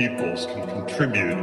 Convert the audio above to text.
peoples can contribute